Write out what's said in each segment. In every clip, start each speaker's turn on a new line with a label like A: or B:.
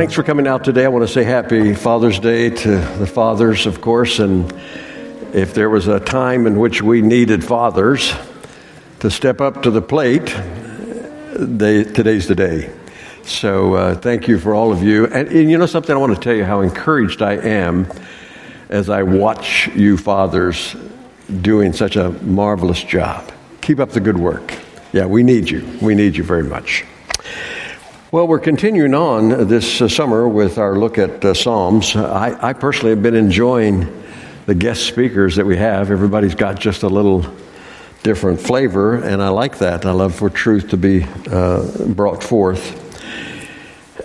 A: Thanks for coming out today. I want to say happy Father's Day to the fathers, of course. And if there was a time in which we needed fathers to step up to the plate, they, today's the day. So uh, thank you for all of you. And, and you know something, I want to tell you how encouraged I am as I watch you fathers doing such a marvelous job. Keep up the good work. Yeah, we need you. We need you very much. Well, we're continuing on this uh, summer with our look at uh, Psalms. I, I, personally have been enjoying the guest speakers that we have. Everybody's got just a little different flavor, and I like that. I love for truth to be uh, brought forth.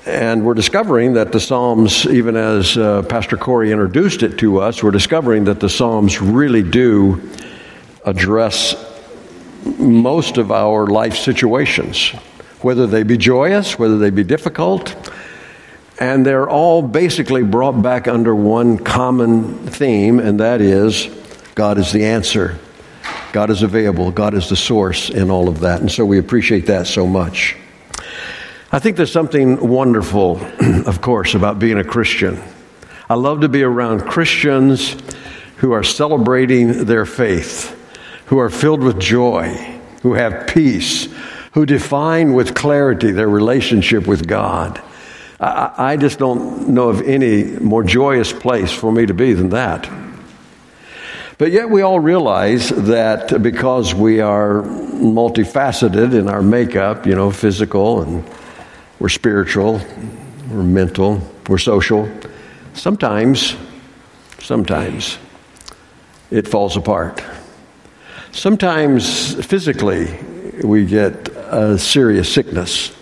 A: And we're discovering that the Psalms, even as uh, Pastor Corey introduced it to us, we're discovering that the Psalms really do address most of our life situations whether they be joyous, whether they be difficult. And they're all basically brought back under one common theme, and that is God is the answer. God is available. God is the source in all of that. And so we appreciate that so much. I think there's something wonderful, of course, about being a Christian. I love to be around Christians who are celebrating their faith, who are filled with joy, who have peace, who define with clarity their relationship with God. I, I just don't know of any more joyous place for me to be than that. But yet, we all realize that because we are multifaceted in our makeup, you know, physical and we're spiritual, we're mental, we're social, sometimes, sometimes it falls apart. Sometimes physically we get a serious sickness,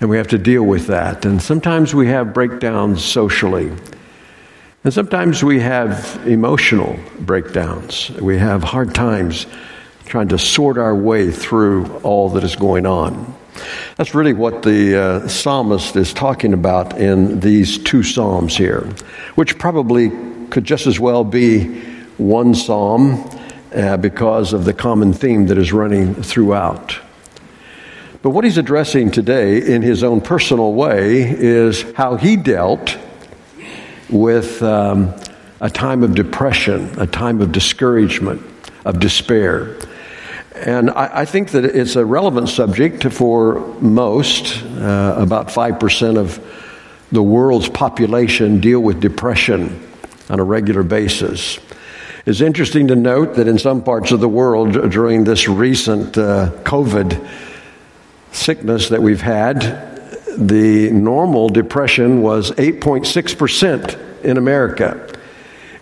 A: and we have to deal with that. And sometimes we have breakdowns socially. And sometimes we have emotional breakdowns. We have hard times trying to sort our way through all that is going on. That's really what the uh, psalmist is talking about in these two psalms here, which probably could just as well be one psalm uh, because of the common theme that is running throughout. But what he's addressing today in his own personal way is how he dealt with um, a time of depression, a time of discouragement, of despair. And I, I think that it's a relevant subject for most. Uh, about 5% of the world's population deal with depression on a regular basis. It's interesting to note that in some parts of the world during this recent uh, COVID sickness that we've had, the normal depression was 8.6% in America.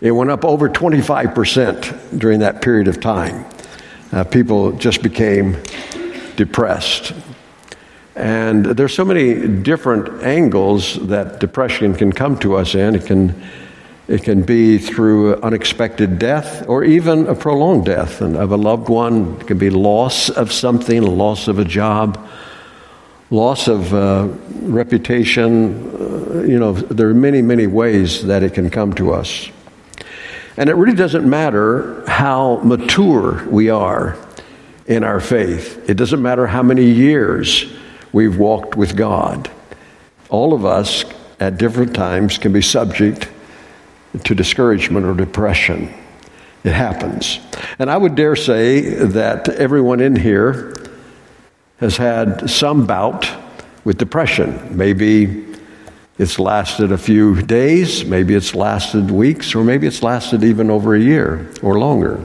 A: It went up over 25% during that period of time. Uh, people just became depressed. And there's so many different angles that depression can come to us in. It can, it can be through unexpected death or even a prolonged death of a loved one. It can be loss of something, loss of a job, loss of uh, reputation. Uh, you know, there are many, many ways that it can come to us. And it really doesn't matter how mature we are in our faith, it doesn't matter how many years we've walked with God. All of us at different times can be subject to discouragement or depression. It happens. And I would dare say that everyone in here has had some bout with depression. Maybe it's lasted a few days, maybe it's lasted weeks, or maybe it's lasted even over a year or longer.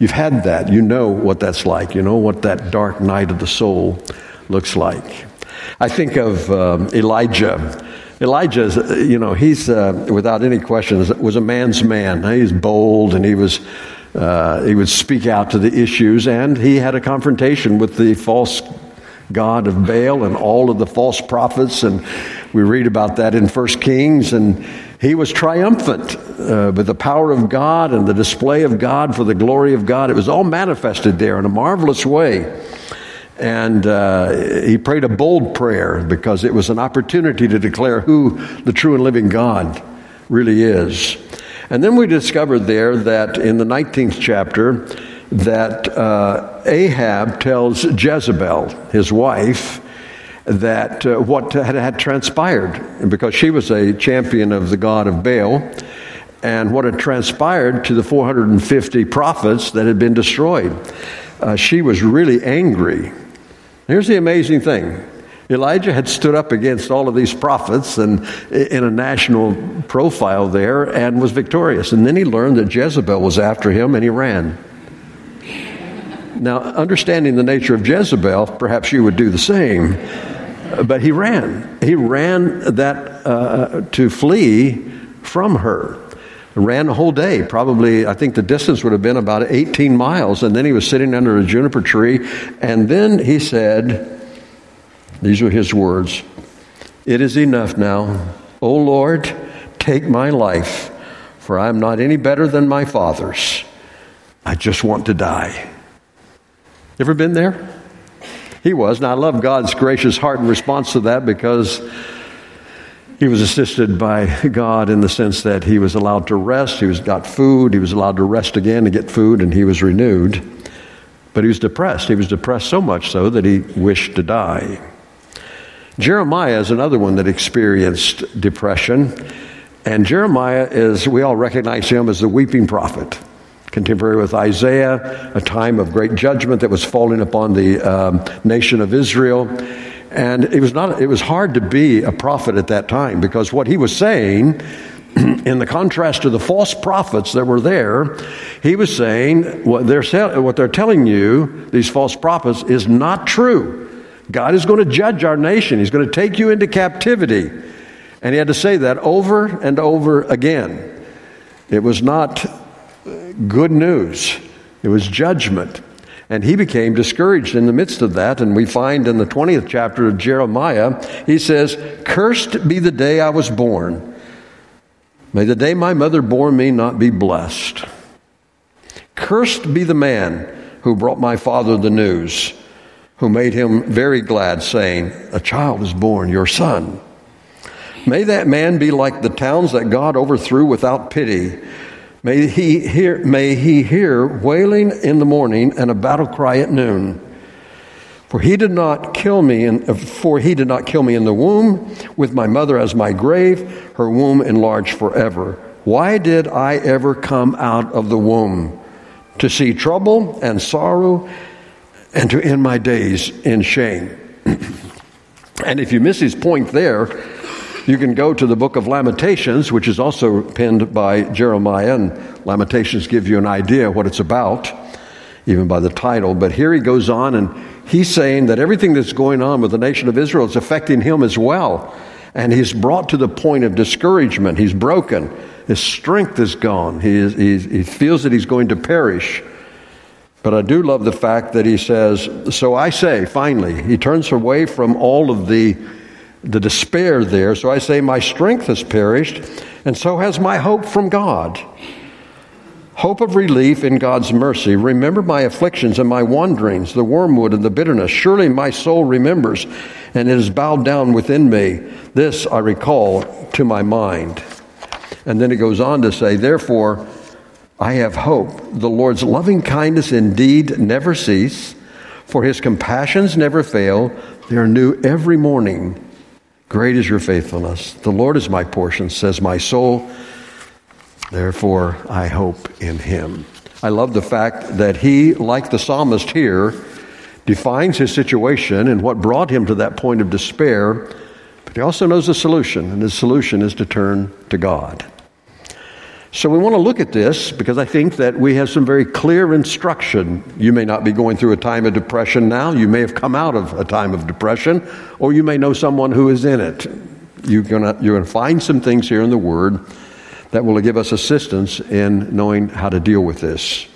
A: You've had that. You know what that's like. You know what that dark night of the soul looks like. I think of um, Elijah. Elijah, you know, he's, uh, without any question, was a man's man. He's bold and he was. Uh, he would speak out to the issues, and he had a confrontation with the false god of Baal and all of the false prophets. And we read about that in First Kings. And he was triumphant uh, with the power of God and the display of God for the glory of God. It was all manifested there in a marvelous way. And uh, he prayed a bold prayer because it was an opportunity to declare who the true and living God really is. And then we discovered there that in the 19th chapter, that uh, Ahab tells Jezebel, his wife, that uh, what had, had transpired because she was a champion of the god of Baal and what had transpired to the 450 prophets that had been destroyed. Uh, she was really angry. Here's the amazing thing Elijah had stood up against all of these prophets and in a national profile there and was victorious. And then he learned that Jezebel was after him and he ran. Now, understanding the nature of Jezebel, perhaps you would do the same. But he ran. He ran that uh, to flee from her. Ran a whole day. Probably, I think the distance would have been about 18 miles. And then he was sitting under a juniper tree. And then he said, These were his words It is enough now. O Lord, take my life, for I am not any better than my father's. I just want to die. Ever been there? He was. Now, I love God's gracious heart in response to that because he was assisted by God in the sense that he was allowed to rest. He was got food. He was allowed to rest again to get food, and he was renewed. But he was depressed. He was depressed so much so that he wished to die. Jeremiah is another one that experienced depression. And Jeremiah is, we all recognize him as the weeping prophet contemporary with Isaiah, a time of great judgment that was falling upon the um, nation of Israel. And it was not, it was hard to be a prophet at that time because what he was saying, in the contrast to the false prophets that were there, he was saying what they're, what they're telling you, these false prophets, is not true. God is going to judge our nation. He's going to take you into captivity. And he had to say that over and over again. It was not good news, it was judgment. And he became discouraged in the midst of that. And we find in the 20th chapter of Jeremiah, he says, Cursed be the day I was born. May the day my mother bore me not be blessed. Cursed be the man who brought my father the news, who made him very glad, saying, A child is born, your son. May that man be like the towns that God overthrew without pity May he hear, may he hear wailing in the morning and a battle cry at noon. For he did not kill me in, for he did not kill me in the womb with my mother as my grave, her womb enlarged forever. Why did I ever come out of the womb? To see trouble and sorrow and to end my days in shame. and if you miss his point there, you can go to the book of Lamentations, which is also penned by Jeremiah, and Lamentations give you an idea what it's about, even by the title. But here he goes on, and he's saying that everything that's going on with the nation of Israel is affecting him as well. And he's brought to the point of discouragement. He's broken. His strength is gone. He, is, he feels that he's going to perish. But I do love the fact that he says, So I say, finally, he turns away from all of the the despair there. So I say, My strength has perished, and so has my hope from God. Hope of relief in God's mercy. Remember my afflictions and my wanderings, the wormwood and the bitterness. Surely my soul remembers, and it is bowed down within me. This I recall to my mind. And then it goes on to say, Therefore, I have hope. The Lord's loving kindness indeed never cease, for his compassions never fail. They are new every morning. Great is your faithfulness. The Lord is my portion, says my soul. Therefore, I hope in him. I love the fact that he, like the psalmist here, defines his situation and what brought him to that point of despair, but he also knows the solution, and his solution is to turn to God. So we want to look at this because I think that we have some very clear instruction. You may not be going through a time of depression now. You may have come out of a time of depression, or you may know someone who is in it. You're going to, you're to find some things here in the Word that will give us assistance in knowing how to deal with this.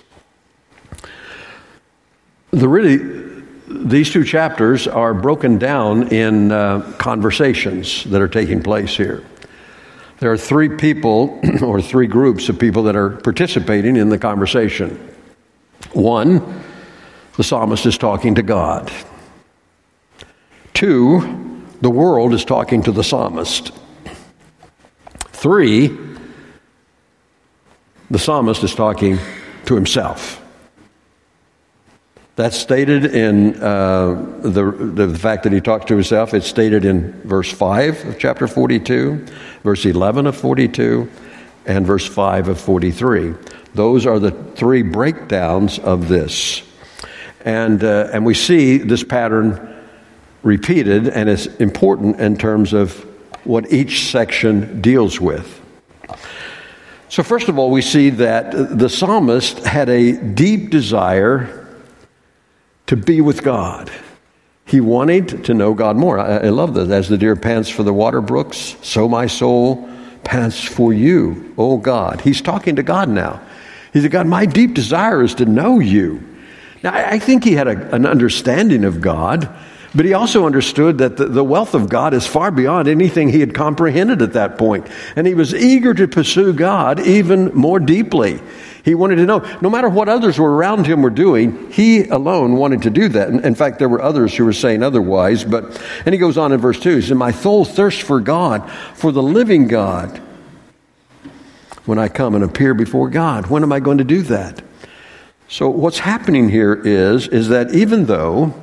A: The really these two chapters are broken down in uh, conversations that are taking place here. There are three people, or three groups of people that are participating in the conversation. One, the psalmist is talking to God. Two, the world is talking to the psalmist. Three, the psalmist is talking to himself. That's stated in uh, the, the fact that he talks to himself. It's stated in verse 5 of chapter 42, verse 11 of 42, and verse 5 of 43. Those are the three breakdowns of this. And, uh, and we see this pattern repeated, and it's important in terms of what each section deals with. So, first of all, we see that the psalmist had a deep desire to be with God. He wanted to know God more. I, I love that. As the deer pants for the water brooks, so my soul pants for you, O God. He's talking to God now. He said, God, my deep desire is to know you. Now, I think he had a, an understanding of God, but he also understood that the, the wealth of God is far beyond anything he had comprehended at that point. And he was eager to pursue God even more deeply. He wanted to know, no matter what others were around him were doing, he alone wanted to do that. In fact, there were others who were saying otherwise. But, and he goes on in verse 2, he said, My soul thirsts for God, for the living God. When I come and appear before God, when am I going to do that? So what's happening here is, is that even though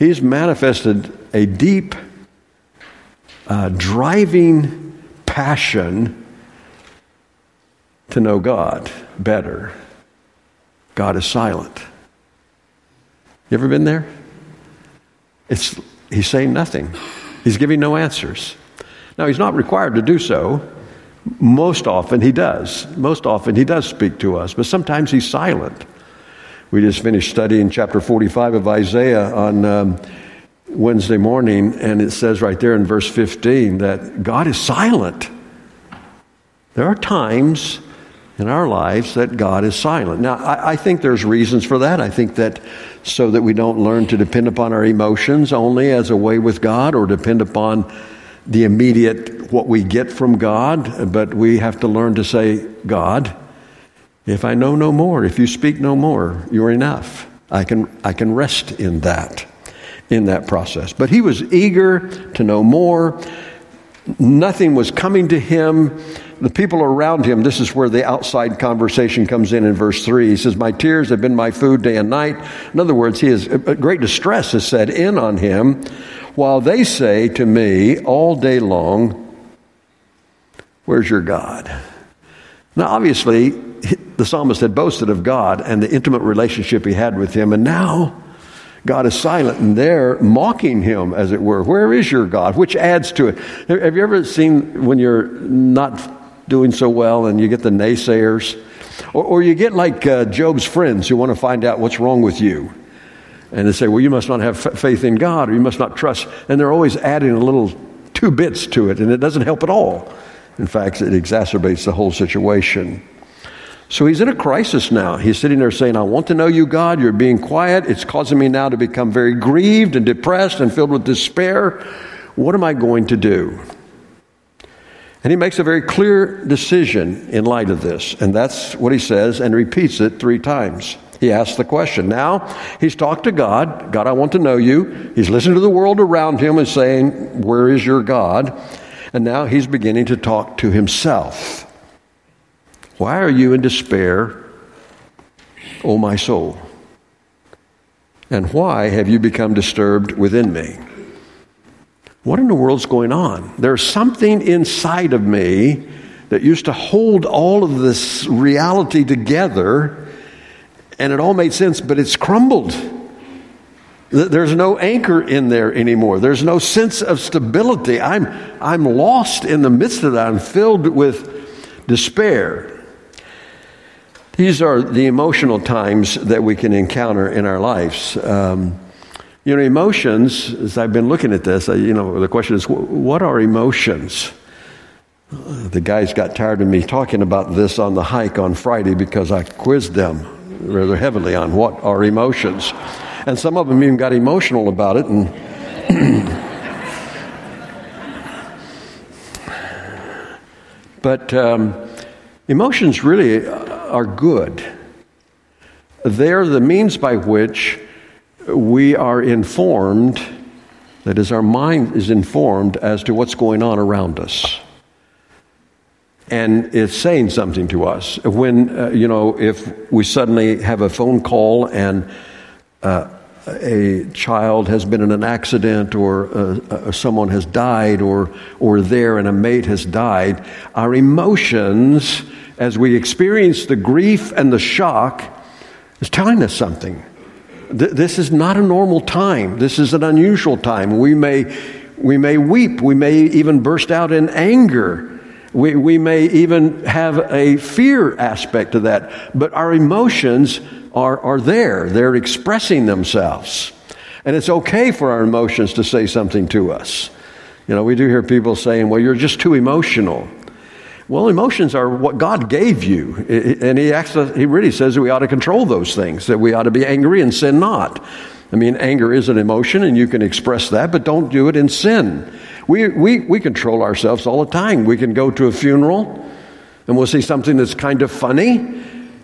A: he's manifested a deep, uh, driving passion to know God better. God is silent. You ever been there? It's, he's saying nothing. He's giving no answers. Now, he's not required to do so. Most often he does. Most often he does speak to us, but sometimes he's silent. We just finished studying chapter 45 of Isaiah on um, Wednesday morning, and it says right there in verse 15 that God is silent. There are times in our lives that God is silent. Now, I, I, think there's reasons for that. I think that so that we don't learn to depend upon our emotions only as a way with God or depend upon the immediate what we get from God, but we have to learn to say, God, if I know no more, if you speak no more, you're enough. I can, I can rest in that, in that process. But he was eager to know more. Nothing was coming to him the people around him, this is where the outside conversation comes in in verse 3. He says, My tears have been my food day and night. In other words, he is, great distress has set in on him, while they say to me all day long, Where's your God? Now, obviously, the psalmist had boasted of God and the intimate relationship he had with him, and now God is silent and they're mocking him, as it were. Where is your God? Which adds to it. Have you ever seen when you're not doing so well and you get the naysayers. Or, or you get like uh, Job's friends who want to find out what's wrong with you. And they say, well, you must not have f- faith in God or you must not trust. And they're always adding a little two bits to it, and it doesn't help at all. In fact, it exacerbates the whole situation. So he's in a crisis now. He's sitting there saying, I want to know you, God. You're being quiet. It's causing me now to become very grieved and depressed and filled with despair. What am I going to do? And he makes a very clear decision in light of this. And that's what he says and repeats it three times. He asks the question. Now, he's talked to God. God, I want to know you. He's listened to the world around him and saying, Where is your God? And now he's beginning to talk to himself. Why are you in despair, O my soul? And why have you become disturbed within me? what in the world's going on? There's something inside of me that used to hold all of this reality together, and it all made sense, but it's crumbled. There's no anchor in there anymore. There's no sense of stability. I'm, I'm lost in the midst of that. I'm filled with despair. These are the emotional times that we can encounter in our lives. Um, you know, emotions, as I've been looking at this, you know, the question is, what are emotions? The guys got tired of me talking about this on the hike on Friday because I quizzed them rather heavily on what are emotions. And some of them even got emotional about it. And but um, emotions really are good. They're the means by which we are informed, that is, our mind is informed as to what's going on around us. And it's saying something to us. When, uh, you know, if we suddenly have a phone call and uh, a child has been in an accident or uh, uh, someone has died or, or there and a mate has died, our emotions, as we experience the grief and the shock, is telling us something. Th- this is not a normal time. This is an unusual time. We may, we may weep. We may even burst out in anger. We, we may even have a fear aspect to that. But our emotions are, are there, they're expressing themselves. And it's okay for our emotions to say something to us. You know, we do hear people saying, well, you're just too emotional. Well, emotions are what God gave you. And he, actually, he really says that we ought to control those things, that we ought to be angry and sin not. I mean, anger is an emotion and you can express that, but don't do it in sin. We, we, we control ourselves all the time. We can go to a funeral and we'll see something that's kind of funny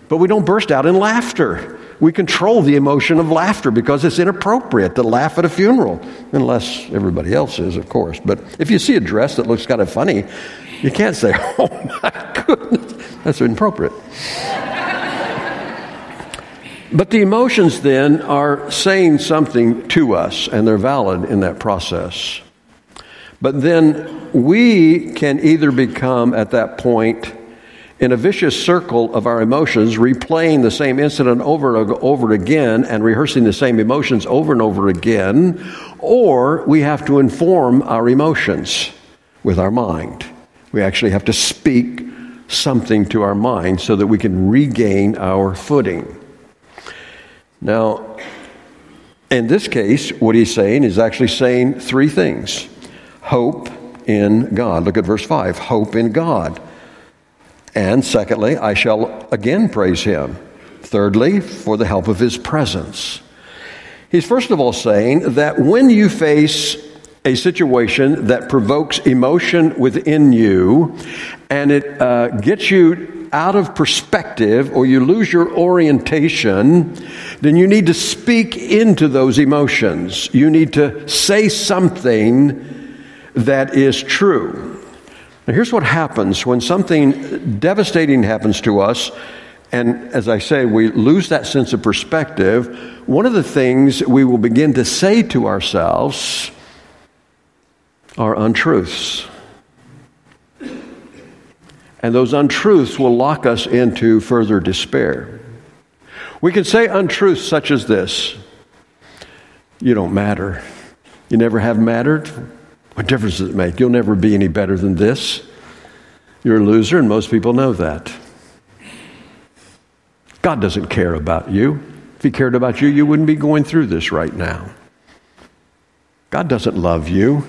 A: but we don't burst out in laughter. We control the emotion of laughter because it's inappropriate to laugh at a funeral, unless everybody else is, of course. But if you see a dress that looks kind of funny, you can't say, oh my goodness, that's inappropriate. but the emotions then are saying something to us, and they're valid in that process. But then we can either become, at that point, in a vicious circle of our emotions, replaying the same incident over and over again and rehearsing the same emotions over and over again, or we have to inform our emotions with our mind. We actually have to speak something to our mind so that we can regain our footing. Now, in this case, what he's saying is actually saying three things hope in God. Look at verse 5 hope in God. And secondly, I shall again praise him. Thirdly, for the help of his presence. He's first of all saying that when you face a situation that provokes emotion within you and it uh, gets you out of perspective or you lose your orientation, then you need to speak into those emotions. You need to say something that is true. Now, here's what happens when something devastating happens to us, and as I say, we lose that sense of perspective. One of the things we will begin to say to ourselves are untruths. And those untruths will lock us into further despair. We can say untruths such as this You don't matter. You never have mattered. What difference does it make? You'll never be any better than this. You're a loser, and most people know that. God doesn't care about you. If He cared about you, you wouldn't be going through this right now. God doesn't love you.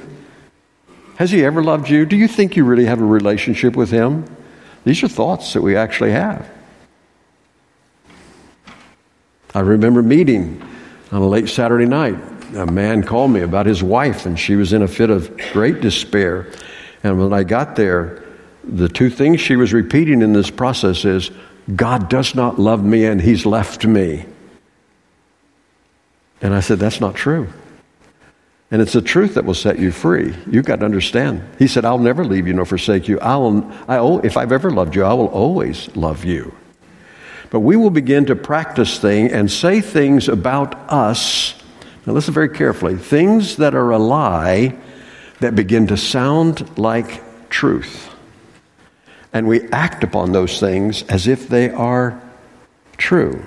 A: Has He ever loved you? Do you think you really have a relationship with Him? These are thoughts that we actually have. I remember meeting on a late Saturday night a man called me about his wife, and she was in a fit of great despair. And when I got there, the two things she was repeating in this process is God does not love me, and He's left me. And I said, That's not true. And it's the truth that will set you free. You've got to understand. He said, I'll never leave you nor forsake you. I'll, I, if I've ever loved you, I will always love you. But we will begin to practice things and say things about us now, listen very carefully. Things that are a lie that begin to sound like truth. And we act upon those things as if they are true.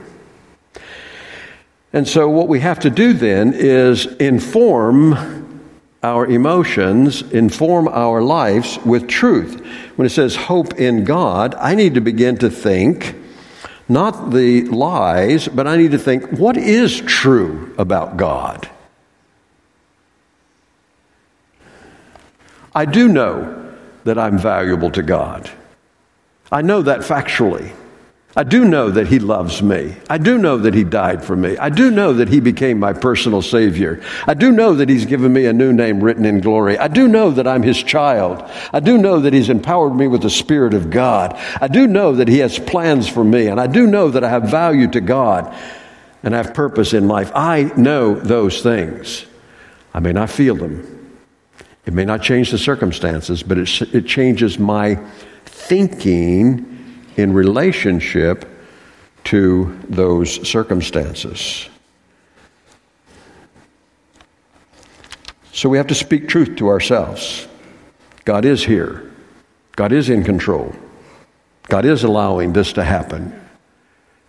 A: And so, what we have to do then is inform our emotions, inform our lives with truth. When it says hope in God, I need to begin to think not the lies, but I need to think what is true about God? I do know that I'm valuable to God. I know that factually. I do know that He loves me. I do know that He died for me. I do know that He became my personal Savior. I do know that He's given me a new name written in glory. I do know that I'm His child. I do know that He's empowered me with the Spirit of God. I do know that He has plans for me. And I do know that I have value to God and I have purpose in life. I know those things. I may not feel them. It may not change the circumstances, but it, it changes my thinking in relationship to those circumstances. So we have to speak truth to ourselves. God is here. God is in control. God is allowing this to happen.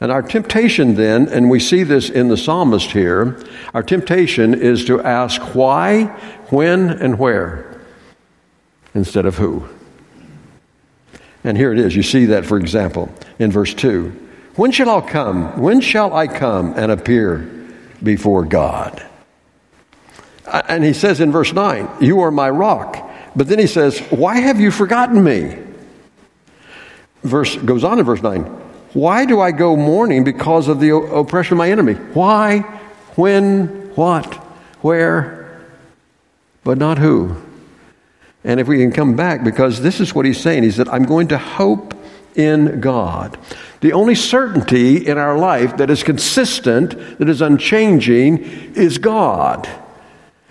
A: And our temptation then, and we see this in the psalmist here, our temptation is to ask why, when, and where instead of who. And here it is. You see that, for example, in verse 2. When shall I come? When shall I come and appear before God? And he says in verse 9, You are my rock. But then he says, Why have you forgotten me? Verse goes on in verse 9. Why do I go mourning because of the oppression of my enemy? Why, when, what, where, but not who? And if we can come back, because this is what he's saying, he said, I'm going to hope in God. The only certainty in our life that is consistent, that is unchanging, is God.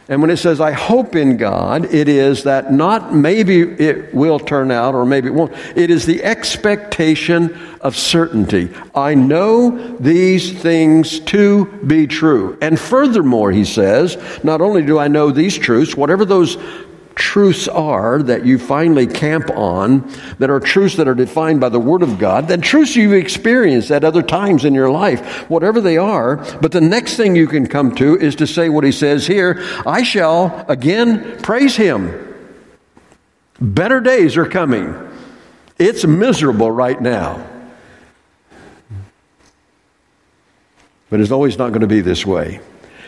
A: And when it says, I hope in God, it is that not maybe it will turn out or maybe it won't. It is the expectation of certainty. I know these things to be true. And furthermore, he says, not only do I know these truths, whatever those truths are that you finally camp on, that are truths that are defined by the Word of God, then truths you've experienced at other times in your life, whatever they are. But the next thing you can come to is to say what he says here I shall again praise him. Better days are coming. It's miserable right now. But it's always not going to be this way.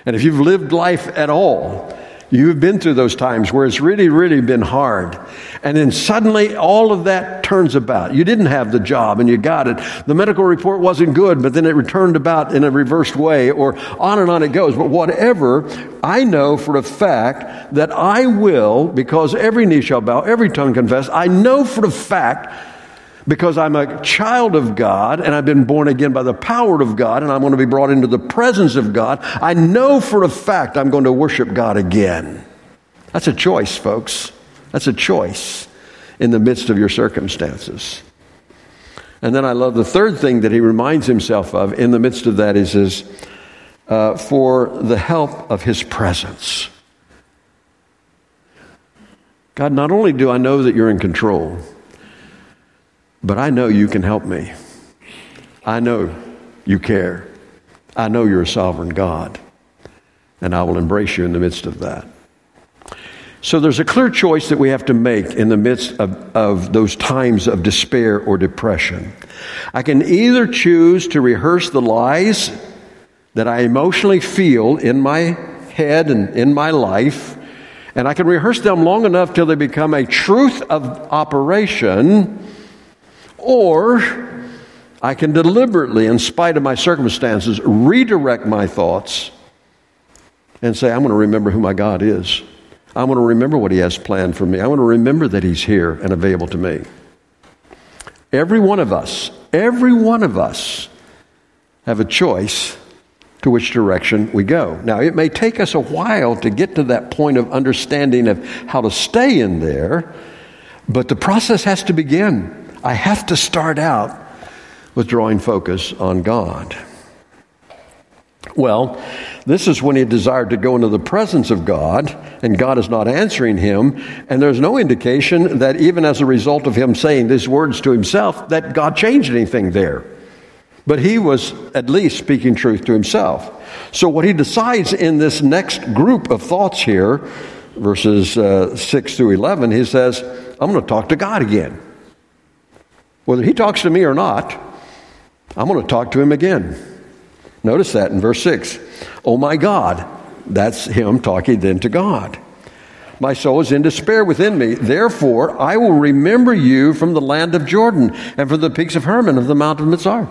A: And if you've lived life at all, You've been through those times where it's really, really been hard. And then suddenly all of that turns about. You didn't have the job and you got it. The medical report wasn't good, but then it returned about in a reversed way, or on and on it goes. But whatever, I know for a fact that I will, because every knee shall bow, every tongue confess, I know for a fact because I'm a child of God and I've been born again by the power of God and I'm going to be brought into the presence of God, I know for a fact I'm going to worship God again. That's a choice, folks. That's a choice in the midst of your circumstances. And then I love the third thing that he reminds himself of in the midst of that is, is uh, for the help of his presence. God, not only do I know that you're in control, but I know you can help me. I know you care. I know you're a sovereign God. And I will embrace you in the midst of that. So there's a clear choice that we have to make in the midst of, of those times of despair or depression. I can either choose to rehearse the lies that I emotionally feel in my head and in my life, and I can rehearse them long enough till they become a truth of operation or I can deliberately, in spite of my circumstances, redirect my thoughts and say, I'm going to remember who my God is. I'm going to remember what He has planned for me. I want to remember that He's here and available to me. Every one of us, every one of us have a choice to which direction we go. Now, it may take us a while to get to that point of understanding of how to stay in there, but the process has to begin. I have to start out with drawing focus on God. Well, this is when he desired to go into the presence of God, and God is not answering him, and there's no indication that even as a result of him saying these words to himself, that God changed anything there. But he was at least speaking truth to himself. So, what he decides in this next group of thoughts here, verses uh, 6 through 11, he says, I'm going to talk to God again. Whether he talks to me or not, I'm going to talk to him again. Notice that in verse 6. Oh my God. That's him talking then to God. My soul is in despair within me. Therefore, I will remember you from the land of Jordan and from the peaks of Hermon of the Mount of Mizar.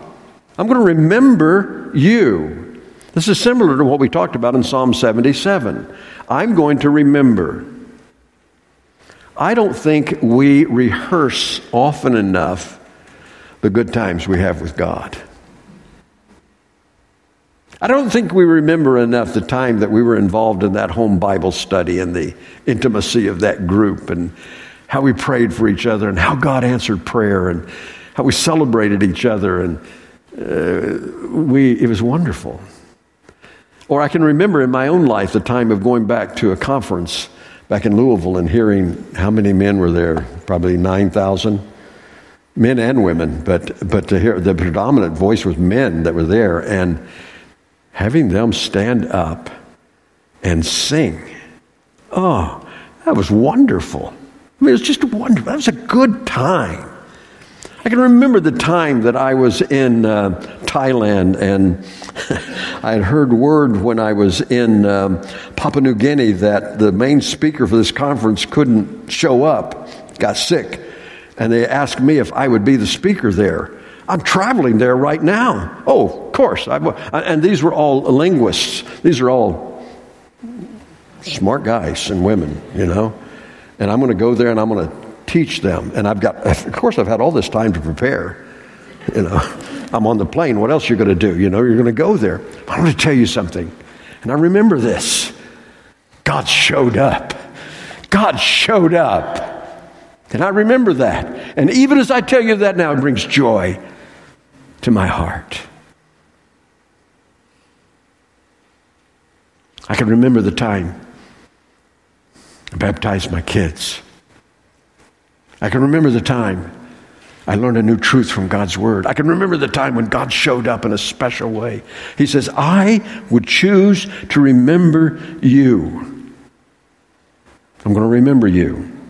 A: I'm going to remember you. This is similar to what we talked about in Psalm 77. I'm going to remember. I don't think we rehearse often enough the good times we have with God. I don't think we remember enough the time that we were involved in that home Bible study and the intimacy of that group and how we prayed for each other and how God answered prayer and how we celebrated each other and uh, we it was wonderful. Or I can remember in my own life the time of going back to a conference back in Louisville and hearing how many men were there, probably 9,000 men and women, but, but to hear the predominant voice was men that were there, and having them stand up and sing. Oh, that was wonderful. I mean, it was just wonderful. That was a good time. I can remember the time that I was in uh, Thailand and I had heard word when I was in um, Papua New Guinea that the main speaker for this conference couldn't show up, got sick, and they asked me if I would be the speaker there. I'm traveling there right now. Oh, of course. I, uh, and these were all linguists. These are all smart guys and women, you know. And I'm going to go there and I'm going to teach them. And I've got, of course, I've had all this time to prepare. You know, I'm on the plane. What else are you going to do? You know, you're going to go there. I want to tell you something. And I remember this God showed up. God showed up. And I remember that. And even as I tell you that now, it brings joy to my heart. I can remember the time I baptized my kids. I can remember the time I learned a new truth from God's Word. I can remember the time when God showed up in a special way. He says, I would choose to remember you. I'm going to remember you.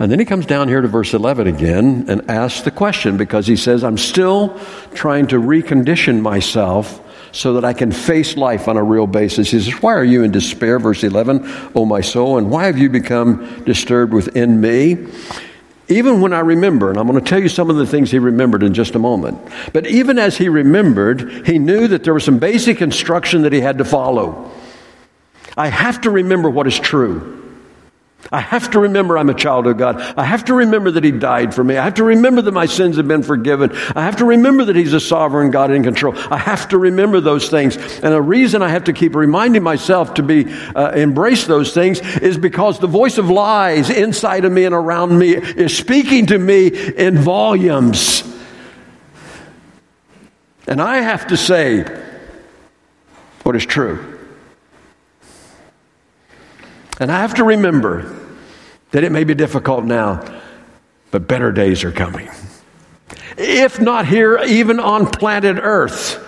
A: And then he comes down here to verse 11 again and asks the question because he says, I'm still trying to recondition myself so that I can face life on a real basis. He says, Why are you in despair? Verse 11, O my soul, and why have you become disturbed within me? Even when I remember, and I'm going to tell you some of the things he remembered in just a moment, but even as he remembered, he knew that there was some basic instruction that he had to follow. I have to remember what is true. I have to remember I'm a child of God. I have to remember that He died for me. I have to remember that my sins have been forgiven. I have to remember that He's a sovereign God in control. I have to remember those things. And the reason I have to keep reminding myself to be uh, embrace those things is because the voice of lies inside of me and around me is speaking to me in volumes. And I have to say what is true. And I have to remember that it may be difficult now, but better days are coming. If not here, even on planet Earth,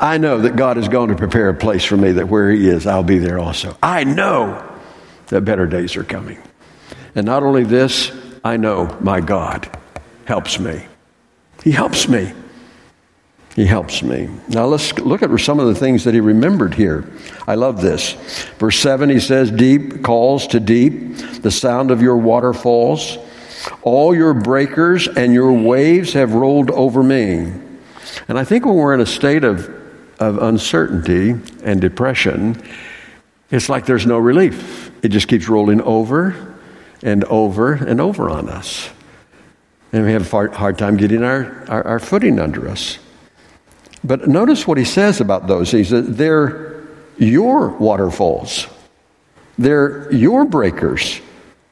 A: I know that God is going to prepare a place for me that where He is, I'll be there also. I know that better days are coming. And not only this, I know my God helps me. He helps me. He helps me. Now let's look at some of the things that he remembered here. I love this. Verse 7, he says, Deep calls to deep, the sound of your waterfalls. All your breakers and your waves have rolled over me. And I think when we're in a state of, of uncertainty and depression, it's like there's no relief. It just keeps rolling over and over and over on us. And we have a hard time getting our, our, our footing under us. But notice what he says about those. He says, they're your waterfalls, they're your breakers,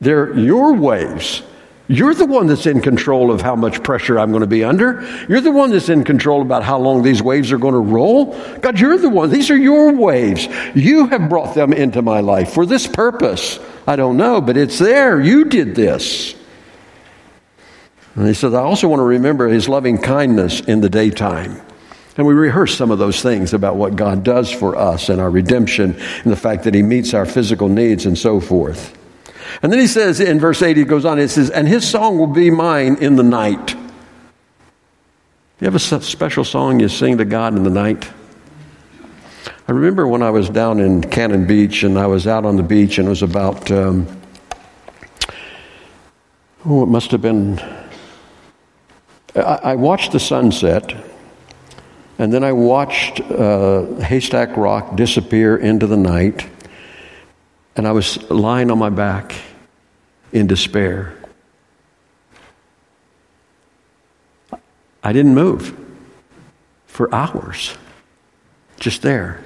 A: they're your waves. You're the one that's in control of how much pressure I'm going to be under. You're the one that's in control about how long these waves are going to roll. God, you're the one. These are your waves. You have brought them into my life for this purpose. I don't know, but it's there. You did this. And he says, I also want to remember his loving kindness in the daytime. And we rehearse some of those things about what God does for us and our redemption and the fact that He meets our physical needs and so forth. And then He says in verse 8, He goes on, He says, And His song will be mine in the night. You have a special song you sing to God in the night? I remember when I was down in Cannon Beach and I was out on the beach and it was about, um, oh, it must have been, I, I watched the sunset and then I watched uh, Haystack Rock disappear into the night, and I was lying on my back in despair. I didn't move for hours, just there.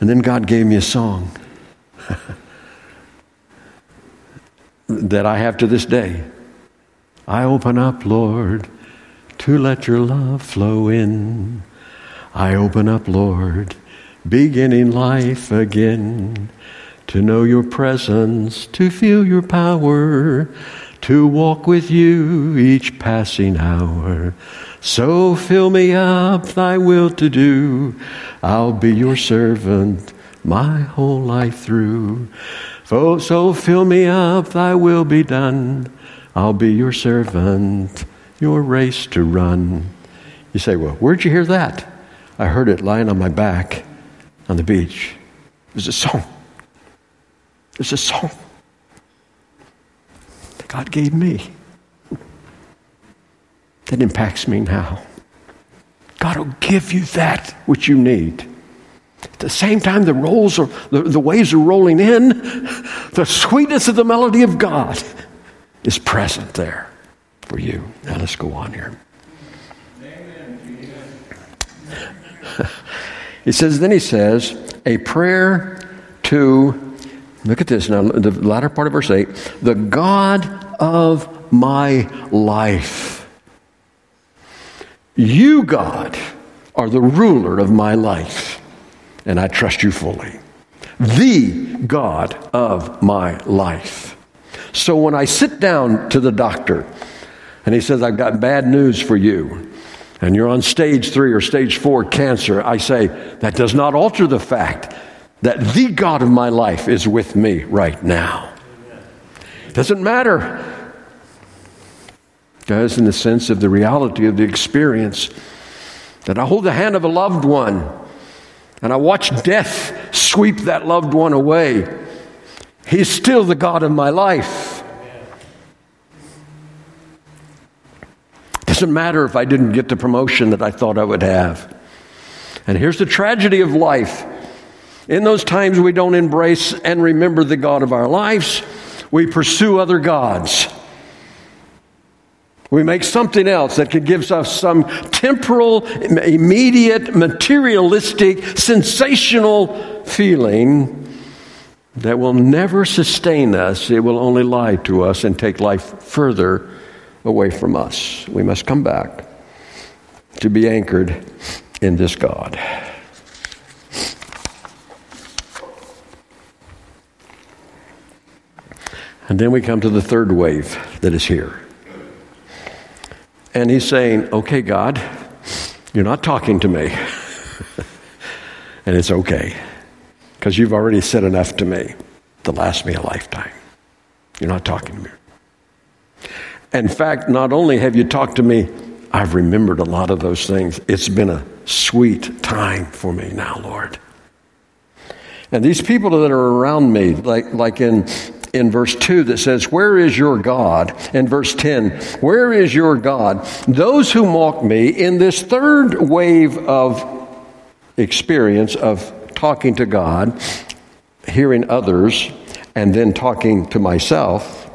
A: And then God gave me a song that I have to this day. I open up, Lord, to let your love flow in. I open up, Lord, beginning life again, to know your presence, to feel your power, to walk with you each passing hour. So fill me up, thy will to do. I'll be your servant my whole life through. Oh, So fill me up, thy will be done. I'll be your servant, your race to run. You say, Well, where'd you hear that? I heard it lying on my back on the beach. It was a song. It was a song that God gave me that impacts me now. God will give you that which you need. At the same time, the rolls are the, the waves are rolling in. The sweetness of the melody of God is present there for you. Now let's go on here. he says, then he says, a prayer to, look at this now, the latter part of verse 8, the God of my life. You, God, are the ruler of my life, and I trust you fully. The God of my life. So when I sit down to the doctor and he says, I've got bad news for you, and you're on stage three or stage four cancer, I say, that does not alter the fact that the God of my life is with me right now. It doesn't matter. Does in the sense of the reality of the experience that I hold the hand of a loved one and I watch death sweep that loved one away. He's still the God of my life. Doesn't matter if I didn't get the promotion that I thought I would have. And here's the tragedy of life. In those times we don't embrace and remember the God of our lives, we pursue other gods. We make something else that could give us some temporal, immediate, materialistic, sensational feeling that will never sustain us. It will only lie to us and take life further away from us. We must come back to be anchored in this God. And then we come to the third wave that is here. And he's saying, Okay, God, you're not talking to me. and it's okay, because you've already said enough to me to last me a lifetime. You're not talking to me. In fact, not only have you talked to me, I've remembered a lot of those things. It's been a sweet time for me now, Lord. And these people that are around me, like, like in, in verse 2 that says, Where is your God? And verse 10, Where is your God? Those who mock me in this third wave of experience of talking to God, hearing others, and then talking to myself,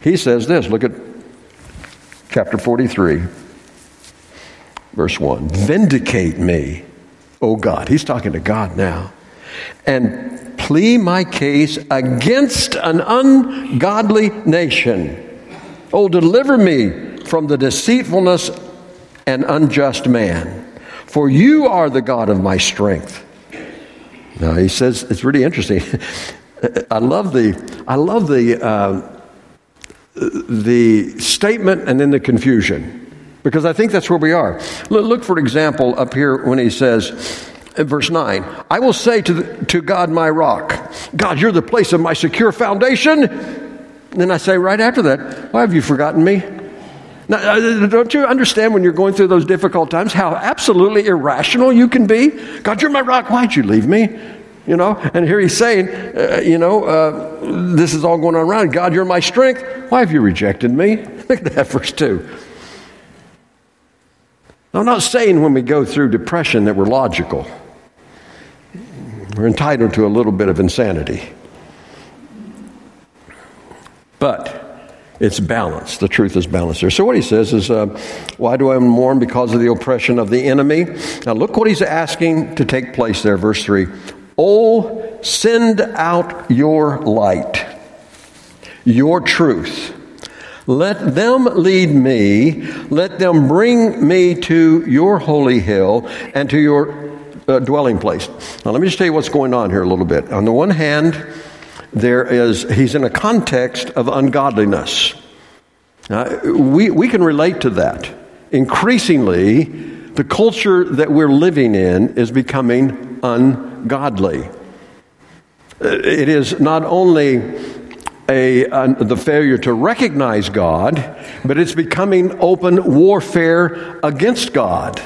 A: he says this look at chapter 43, verse 1. Vindicate me, O God. He's talking to God now. And plea my case against an ungodly nation. Oh, deliver me from the deceitfulness and unjust man. For you are the God of my strength. Now he says it's really interesting. I love the I love the uh, the statement and then the confusion. Because I think that's where we are. Look, for example, up here when he says, verse 9, I will say to, the, to God, my rock, God, you're the place of my secure foundation. And then I say right after that, why have you forgotten me? Now, uh, don't you understand when you're going through those difficult times how absolutely irrational you can be? God, you're my rock. Why'd you leave me? You know, and here he's saying, uh, you know, uh, this is all going on around. God, you're my strength. Why have you rejected me? Look at that verse 2. I'm not saying when we go through depression that we're logical. We're entitled to a little bit of insanity. But it's balanced. The truth is balanced there. So, what he says is, uh, Why do I mourn? Because of the oppression of the enemy. Now, look what he's asking to take place there, verse 3. Oh, send out your light, your truth. Let them lead me. Let them bring me to your holy hill and to your uh, dwelling place. Now, let me just tell you what's going on here a little bit. On the one hand, there is, he's in a context of ungodliness. Now, we, we can relate to that. Increasingly, the culture that we're living in is becoming ungodly. Uh, it is not only a, the failure to recognize God, but it's becoming open warfare against God.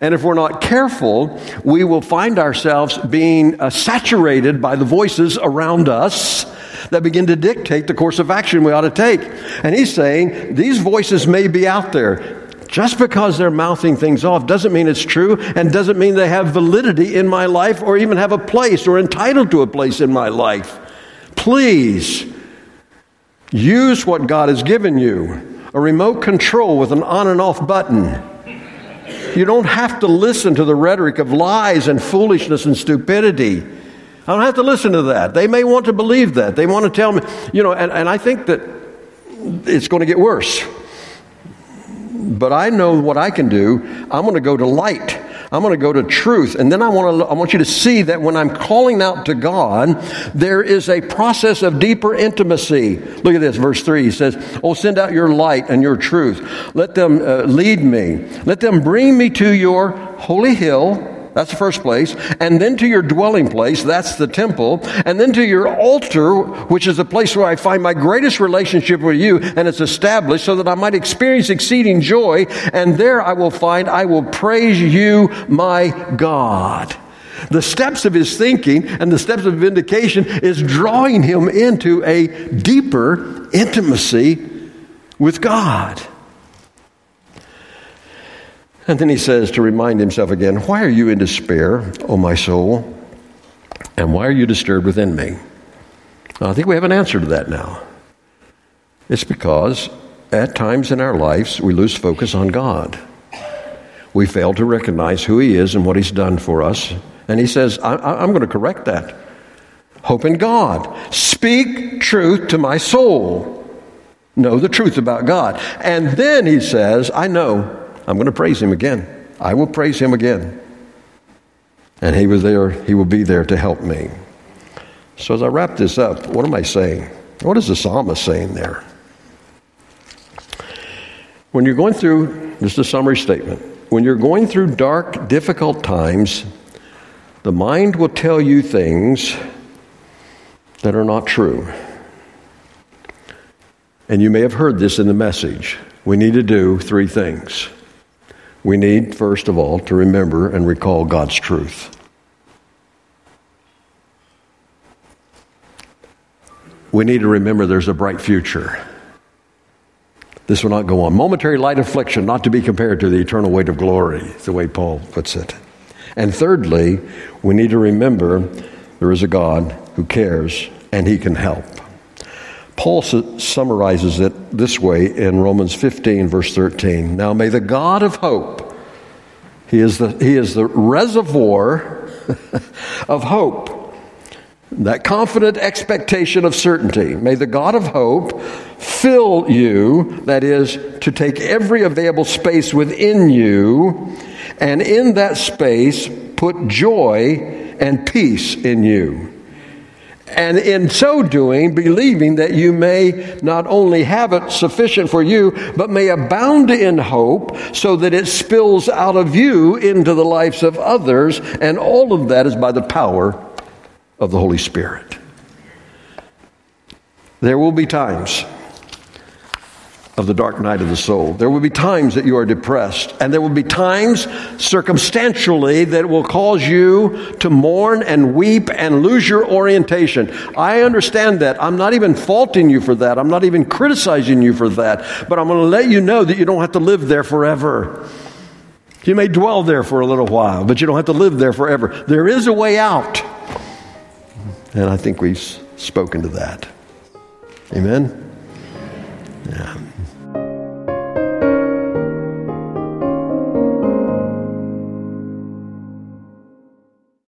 A: And if we're not careful, we will find ourselves being uh, saturated by the voices around us that begin to dictate the course of action we ought to take. And he's saying these voices may be out there. Just because they're mouthing things off doesn't mean it's true and doesn't mean they have validity in my life or even have a place or entitled to a place in my life. Please use what God has given you a remote control with an on and off button you don't have to listen to the rhetoric of lies and foolishness and stupidity. I don't have to listen to that. They may want to believe that. They want to tell me, you know, and, and I think that it's going to get worse. But I know what I can do. I'm going to go to light. I'm going to go to truth. And then I want, to, I want you to see that when I'm calling out to God, there is a process of deeper intimacy. Look at this, verse 3. He says, Oh, send out your light and your truth. Let them uh, lead me. Let them bring me to your holy hill that's the first place. And then to your dwelling place, that's the temple. And then to your altar, which is the place where I find my greatest relationship with you, and it's established so that I might experience exceeding joy. And there I will find, I will praise you, my God. The steps of his thinking and the steps of vindication is drawing him into a deeper intimacy with God. And then he says to remind himself again, Why are you in despair, O my soul? And why are you disturbed within me? I think we have an answer to that now. It's because at times in our lives we lose focus on God. We fail to recognize who He is and what He's done for us. And He says, I- am going to correct that. Hope in God. Speak truth to my soul. Know the truth about God. And then He says, I know I'm going to praise him again. I will praise him again. And he was there, he will be there to help me. So as I wrap this up, what am I saying? What is the psalmist saying there? When you're going through, just a summary statement. When you're going through dark, difficult times, the mind will tell you things that are not true. And you may have heard this in the message. We need to do three things we need, first of all, to remember and recall God's truth. We need to remember there's a bright future. This will not go on. Momentary light affliction, not to be compared to the eternal weight of glory, the way Paul puts it. And thirdly, we need to remember there is a God who cares and he can help. Paul su- summarizes it this way in Romans 15, verse 13. Now may the God of hope, he is the, he is the reservoir of hope, that confident expectation of certainty. May the God of hope fill you, that is, to take every available space within you, and in that space put joy and peace in you and in so doing, believing that you may not only have it sufficient for you, but may abound in hope, so that it spills out of you into the lives of others, and all of that is by the power of the Holy Spirit. There will be times of the dark night of the soul. There will be times that you are depressed, and there will be times circumstantially that will cause you to mourn and weep and lose your orientation. I understand that. I'm not even faulting you for that. I'm not even criticizing you for that. But I'm going to let you know that you don't have to live there forever. You may dwell there for a little while, but you don't have to live there forever. There is a way out. And I think we've spoken to that. Amen? Yeah.